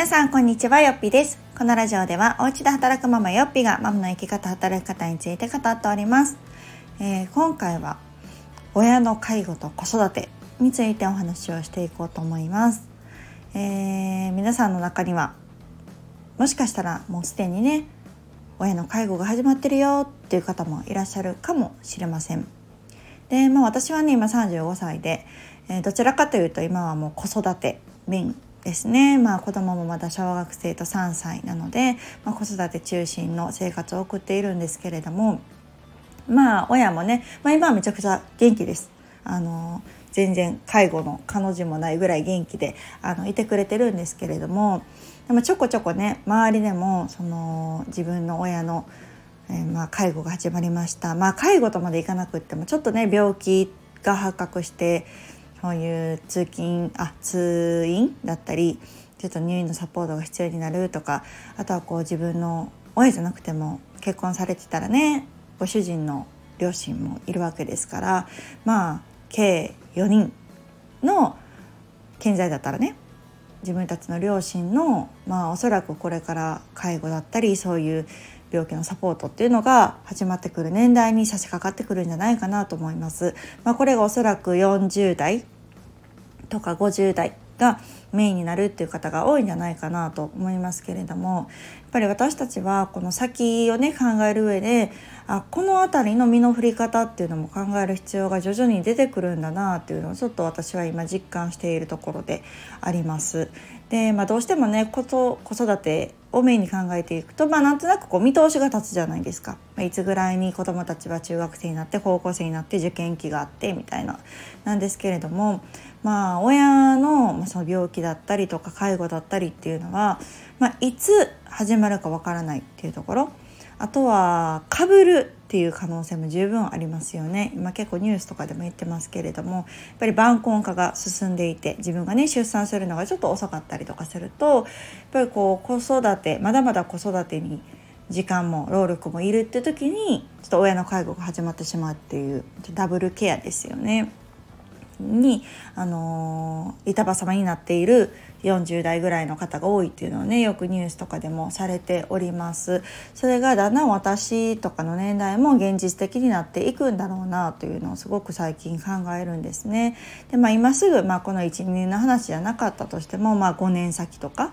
皆さんこんにちはよっぴです。このラジオではお家で働くママよっぴがママの生き方働き方について語っております、えー、今回は親の介護と子育てについてお話をしていこうと思います、えー、皆さんの中にはもしかしたらもうすでにね親の介護が始まってるよっていう方もいらっしゃるかもしれません。で、まあ、私はね今35歳で、えー、どちらかというと今はもう子育てメインですね、まあ、子供もまだ小学生と3歳なので、まあ、子育て中心の生活を送っているんですけれどもまあ親もね、まあ、今はめちゃくちゃ元気です。あの全然介護の彼女もないぐらい元気であのいてくれてるんですけれどもでもちょこちょこね周りでもその自分の親の、えー、まあ、介護が始まりましたまあ介護とまでいかなくってもちょっとね病気が発覚してそういう通勤あ通院だったりちょっと入院のサポートが必要になるとかあとはこう自分の親じゃなくても結婚されてたらねご主人の両親もいるわけですからまあ計4人の健在だったらね自分たちの両親のまあおそらくこれから介護だったりそういう病気のサポートっていうのが始まってくる年代に差し掛かってくるんじゃないかなと思います。まあ、これがおそらく40代とか50代がメインになるっていう方が多いんじゃないかなと思いますけれどもやっぱり私たちはこの先をね考える上であこの辺りの身の振り方っていうのも考える必要が徐々に出てくるんだなっていうのをちょっと私は今実感しているところであります。で、まあ、どうしてもね子子育てをメインに考えていくと、まあ、なんとなくこう見通しが立つじゃないですか、まあ、いつぐらいに子どもたちは中学生になって高校生になって受験期があってみたいな。なんですけれどもまあ親の,、その病気だったりとか介護だったりっていうのは、まあ、いつ始まるかわからないっていうところ。あとはかぶるっていう可能性も十分ありますよね今結構ニュースとかでも言ってますけれどもやっぱり晩婚化が進んでいて自分がね出産するのがちょっと遅かったりとかするとやっぱりこう子育てまだまだ子育てに時間も労力もいるって時にちょっと親の介護が始まってしまうっていうダブルケアですよね。に、あの板挟みになっている40代ぐらいの方が多いっていうのをねよくニュースとかでもされております。それがだんだん私とかの年代も現実的になっていくんだろうなというのをすごく最近考えるんですね。で、まあ、今すぐ、まあ、この12年の話じゃなかったとしても、まあ、5年先とか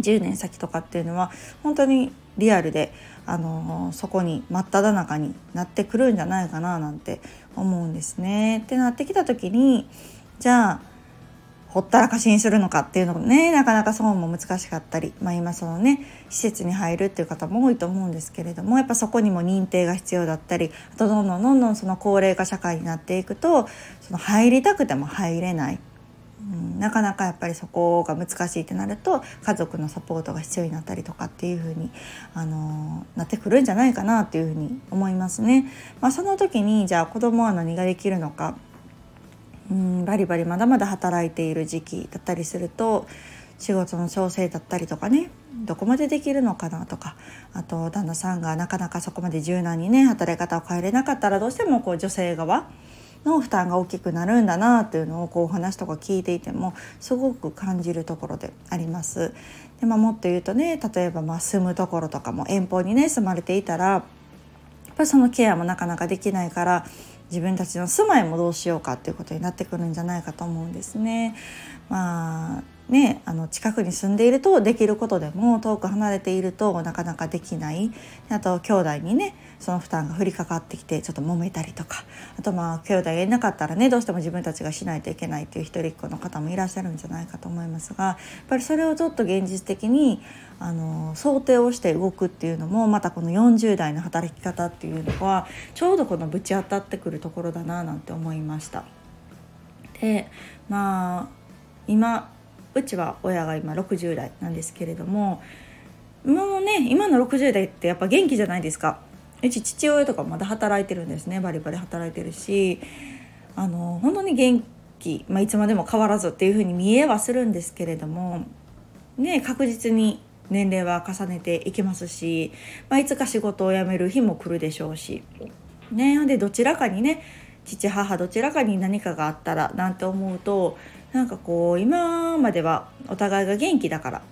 10年先とかっていうのは本当にリアルであのそこに真っ只中になってくるんじゃないかななんて思うんですね。ってなってきた時にじゃあほったらかしにするのかっていうのもねなかなかそうも難しかったり、まあ、今そのね施設に入るっていう方も多いと思うんですけれどもやっぱそこにも認定が必要だったりあとどんどんどんどんその高齢化社会になっていくとその入りたくても入れない。うん、なかなかやっぱりそこが難しいってなると家族のサポートが必要になったりとかっていう風にあのなってくるんじゃないかなっていう風に思いますね。まあ、その時にじゃあ子供は何ができるのかうんバリバリまだまだ働いている時期だったりすると仕事の調整だったりとかねどこまでできるのかなとかあと旦那さんがなかなかそこまで柔軟にね働き方を変えれなかったらどうしてもこう女性側の負担が大きくなるんだなっていうのをこうお話とか聞いていてもすごく感じるところであります。でまあ、もっと言うとね例えばまあ住むところとかも遠方にね住まれていたらやっぱりそのケアもなかなかできないから自分たちの住まいもどうしようかっていうことになってくるんじゃないかと思うんですね。まあね、あの近くに住んでいるとできることでも遠く離れているとなかなかできないあと兄弟にねその負担が降りかかってきてちょっと揉めたりとかあとまあ兄弟がいなかったらねどうしても自分たちがしないといけないっていう一人っ子の方もいらっしゃるんじゃないかと思いますがやっぱりそれをちょっと現実的にあの想定をして動くっていうのもまたこの40代の働き方っていうのはちょうどこのぶち当たってくるところだななんて思いました。でまあ今うちは親が今60代なんですけれどももうね今の60代ってやっぱ元気じゃないですか。うち父親とかまだ働いてるんですね。バリバリ働いてるしあの本当に元気、まあ、いつまでも変わらずっていう風に見えはするんですけれどもね確実に年齢は重ねていきますし、まあ、いつか仕事を辞める日も来るでしょうし、ね、でどちらかにね父母どちらかに何かがあったらなんて思うとなんかこう今まではお互いが元気だから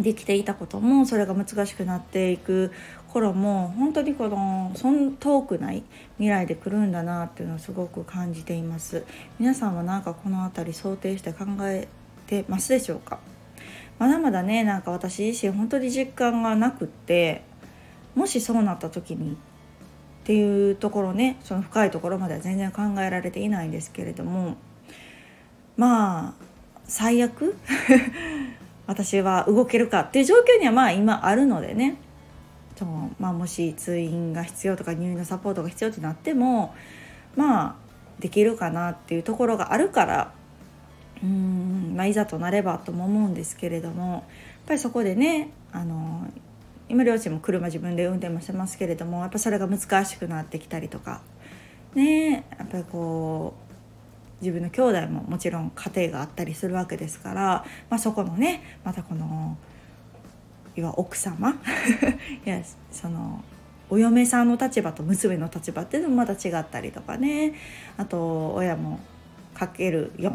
できていたこともそれが難しくなっていく頃も本当にこのそん遠くない未来で来るんだなっていうのをすごく感じています。皆さんは何かこの辺り想定して考えてますでしょうか？まだまだねなんか私自身本当に実感がなくってもしそうなった時にっていうところねその深いところまでは全然考えられていないんですけれどもまあ最悪？私は動けるかっていう状況にはまあ今あるのでね。その、まあ、もし通院が必要とか入院のサポートが必要となってもまあできるかなっていうところがあるからうん、まあ、いざとなればとも思うんですけれどもやっぱりそこでねあの今両親も車自分で運転もしてますけれどもやっぱそれが難しくなってきたりとかねやっぱりこう自分の兄弟ももちろん家庭があったりするわけですから、まあ、そこのねまたこのいわ奥様 いやそのお嫁さんの立場と娘の立場っていうのもまた違ったりとかね。あと親もかける4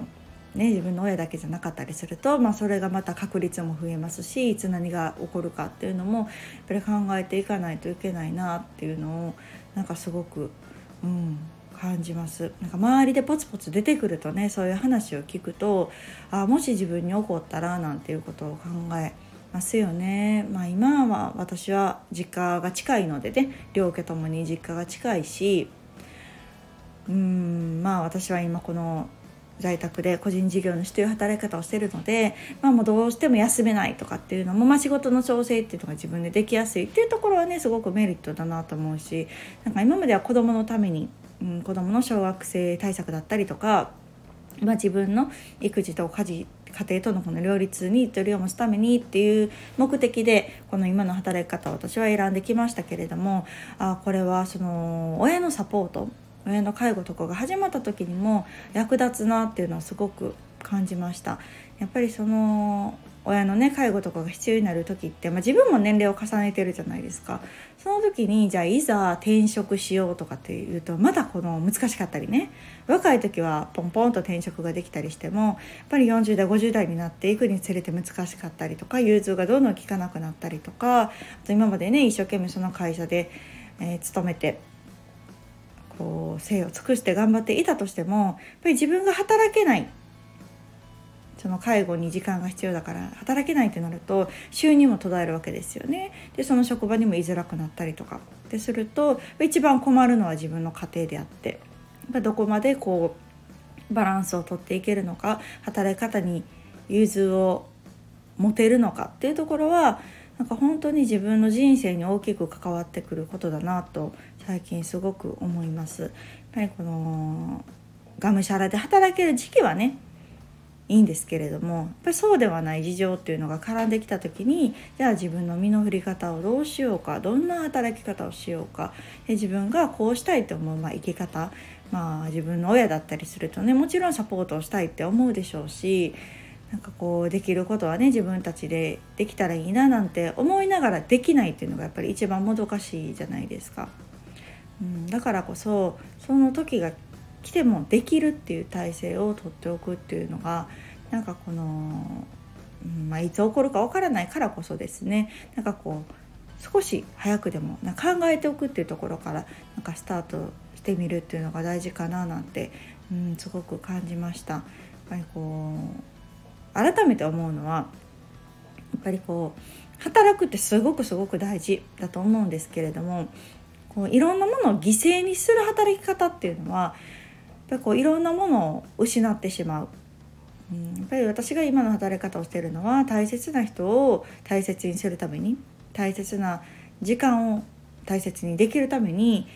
ね、自分の親だけじゃなかったりすると、まあ、それがまた確率も増えますしいつ何が起こるかっていうのもやっぱり考えていかないといけないなっていうのをなんかすごく、うん、感じますなんか周りでポツポツ出てくるとねそういう話を聞くとあもし自分に起こったらなんていうことを考えますよね。まあ、今は私は実家が近いのでね両家ともに実家が近いしうんまあ私は今この在宅で個人事業主という働き方をしてるので、まあ、もうどうしても休めないとかっていうのも、まあ、仕事の調整っていうのが自分でできやすいっていうところはねすごくメリットだなと思うしなんか今までは子どものためにうん、子どもの小学生対策だったりとか、まあ、自分の育児と家事家庭とのこの両立に取りを持つためにっていう目的でこの今の働き方を私は選んできましたけれどもあこれはその親のサポート親の介護とかが始まった時にも役立つなっていうのはすごく感じました。やっぱりその親のね介護とかが必要になる時って、まあ、自分も年齢を重ねてるじゃないですか。その時にじゃあいざ転職しようとかっていうとまだこの難しかったりね。若い時はポンポンと転職ができたりしてもやっぱり40代50代になっていくにつれて難しかったりとか融通がどんどん効かなくなったりとかあと今までね一生懸命その会社で、えー、勤めてこう精を尽くして頑張っていたとしてもやっぱり自分が働けないその介護に時間が必要だから働けないってなると収入も途絶えるわけですよね。でその職場にも居づらくなったりとかってすると一番困るのは自分の家庭であってどこまでこうバランスをとっていけるのか働き方に融通を持てるのかっていうところはなんか本当に自分の人生に大きく関わってくることだなと最近すごく思います。やっぱりこのがむしゃらで働ける時期はねいいんですけれどもやっぱりそうではない事情っていうのが絡んできた時にじゃあ自分の身の振り方をどうしようかどんな働き方をしようかで自分がこうしたいと思う、まあ、生き方まあ自分の親だったりするとねもちろんサポートをしたいって思うでしょうしなんかこうできることはね自分たちでできたらいいななんて思いながらできないっていうのがやっぱり一番もどかしいじゃないですか。うん、だからこそその時が来てもできるっていう体制をとっておくっていうのがなんかこの、うんまあ、いつ起こるかわからないからこそですねなんかこう少し早くでもな考えておくっていうところからなんかスタートしてみるっていうのが大事かななんて、うん、すごく感じました。やっぱりこう改めて思うのはやっぱりこう働くってすごくすごく大事だと思うんですけれどもこういろんなものを犠牲にする働き方っていうのはぱりこういろんなものを失ってしまう。うん、やっぱり私が今の働き方をしているのは大切な人を大切にするために大切な時間を大切にできるために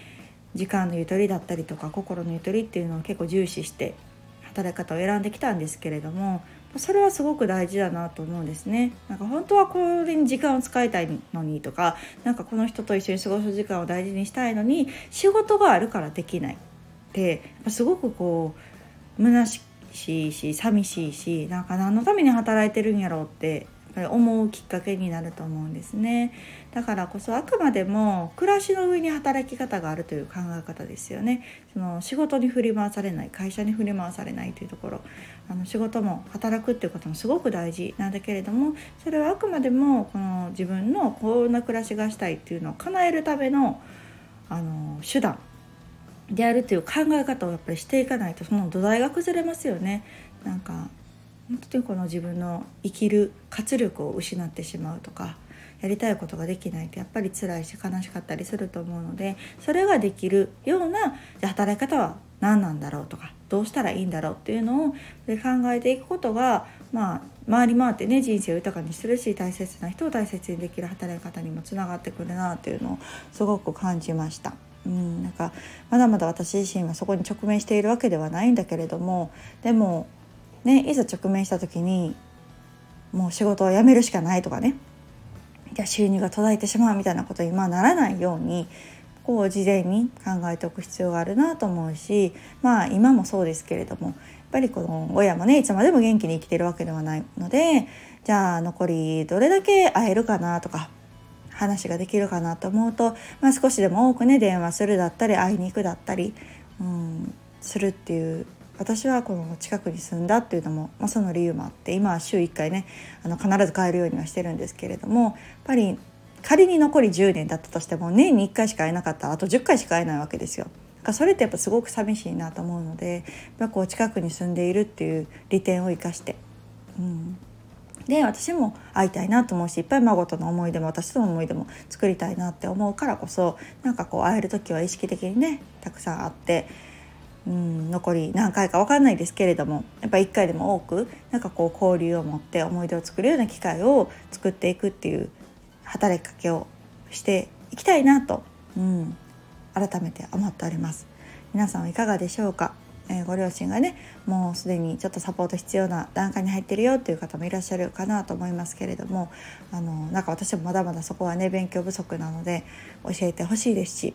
時間のゆとりだったりとか心のゆとりっていうのを結構重視して働き方を選んできたんですけれどもそれはすごく大事だなと思うんですね。なんか本当はこれに時間を使いたいのにとか何かこの人と一緒に過ごす時間を大事にしたいのに仕事があるからできないってすごくこう虚しいし寂しいしなんか何のために働いてるんやろうってぱり思うきっかけになると思うんですね。だからこそあくまでも暮らしの上に働き方があるという考え方ですよね。その仕事に振り回されない会社に振り回されないというところ。あの仕事も働くっていうこともすごく大事。なんだけれどもそれはあくまでもこの自分のこんな暮らしがしたいっていうのを叶えるためのあの手段。であるという考え方をやっぱりしていかないとその土台が崩れますよね。なんか本当にこの自分の生きる活力を失ってしまうとかやりたいことができないとやっぱり辛いし悲しかったりすると思うのでそれができるような働き方は何なんだろうとかどうしたらいいんだろうっていうのを考えていくことがまあ回り回ってね人生を豊かにするし大切な人を大切にできる働き方にもつながってくるなっていうのをすごく感じました。うん、なんかまだまだ私自身はそこに直面しているわけではないんだけれどもでもねいざ直面した時にもう仕事を辞めるしかないとかね。いや収入が途絶えてしまうみたいなことにまあならないようにこう事前に考えておく必要があるなと思うしまあ今もそうですけれどもやっぱりこの親もねいつまでも元気に生きてるわけではないのでじゃあ残りどれだけ会えるかなとか話ができるかなと思うと、まあ、少しでも多くね電話するだったり会いに行くだったり、うん、するっていう私はこの近くに住んだっていうのも、まあ、その理由もあって今は週1回ねあの必ず帰るようにはしてるんですけれどもやっぱり仮に残り10年だったとしても年に1回しか会えなかったらあと10回しか会えないわけですよ。それってやっぱすごく寂しいなと思うのでやっぱこう近くに住んでいるっていう利点を生かして、うん、で私も会いたいなと思うしいっぱい孫との思い出も私との思い出も作りたいなって思うからこそなんかこう会える時は意識的にねたくさん会ってうん残り何回か分かんないですけれどもやっぱ1回でも多くなんかこう交流を持って思い出を作るような機会を作っていくっていう働きかけをしていきたいなと、うん、改めて思っております。皆さんはいかがでしょうか、ご両親がねもうすでにちょっとサポート必要な段階に入ってるよっていう方もいらっしゃるかなと思いますけれどもあのなんか私もまだまだそこはね勉強不足なので教えてほしいですし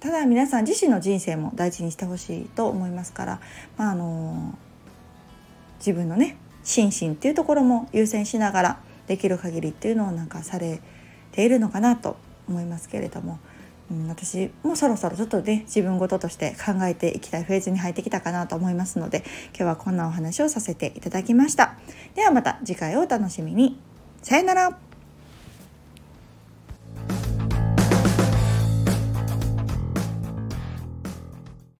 ただ皆さん自身の人生も大事にしてほしいと思いますから、まあ、あの自分のね心身っていうところも優先しながらできる限りっていうのをなんかされているのかなと思いますけれども。うん、私もそろそろちょっとね自分事として考えていきたいフェーズに入ってきたかなと思いますので今日はこんなお話をさせていただきました。ではまた次回をお楽しみに。さよなら。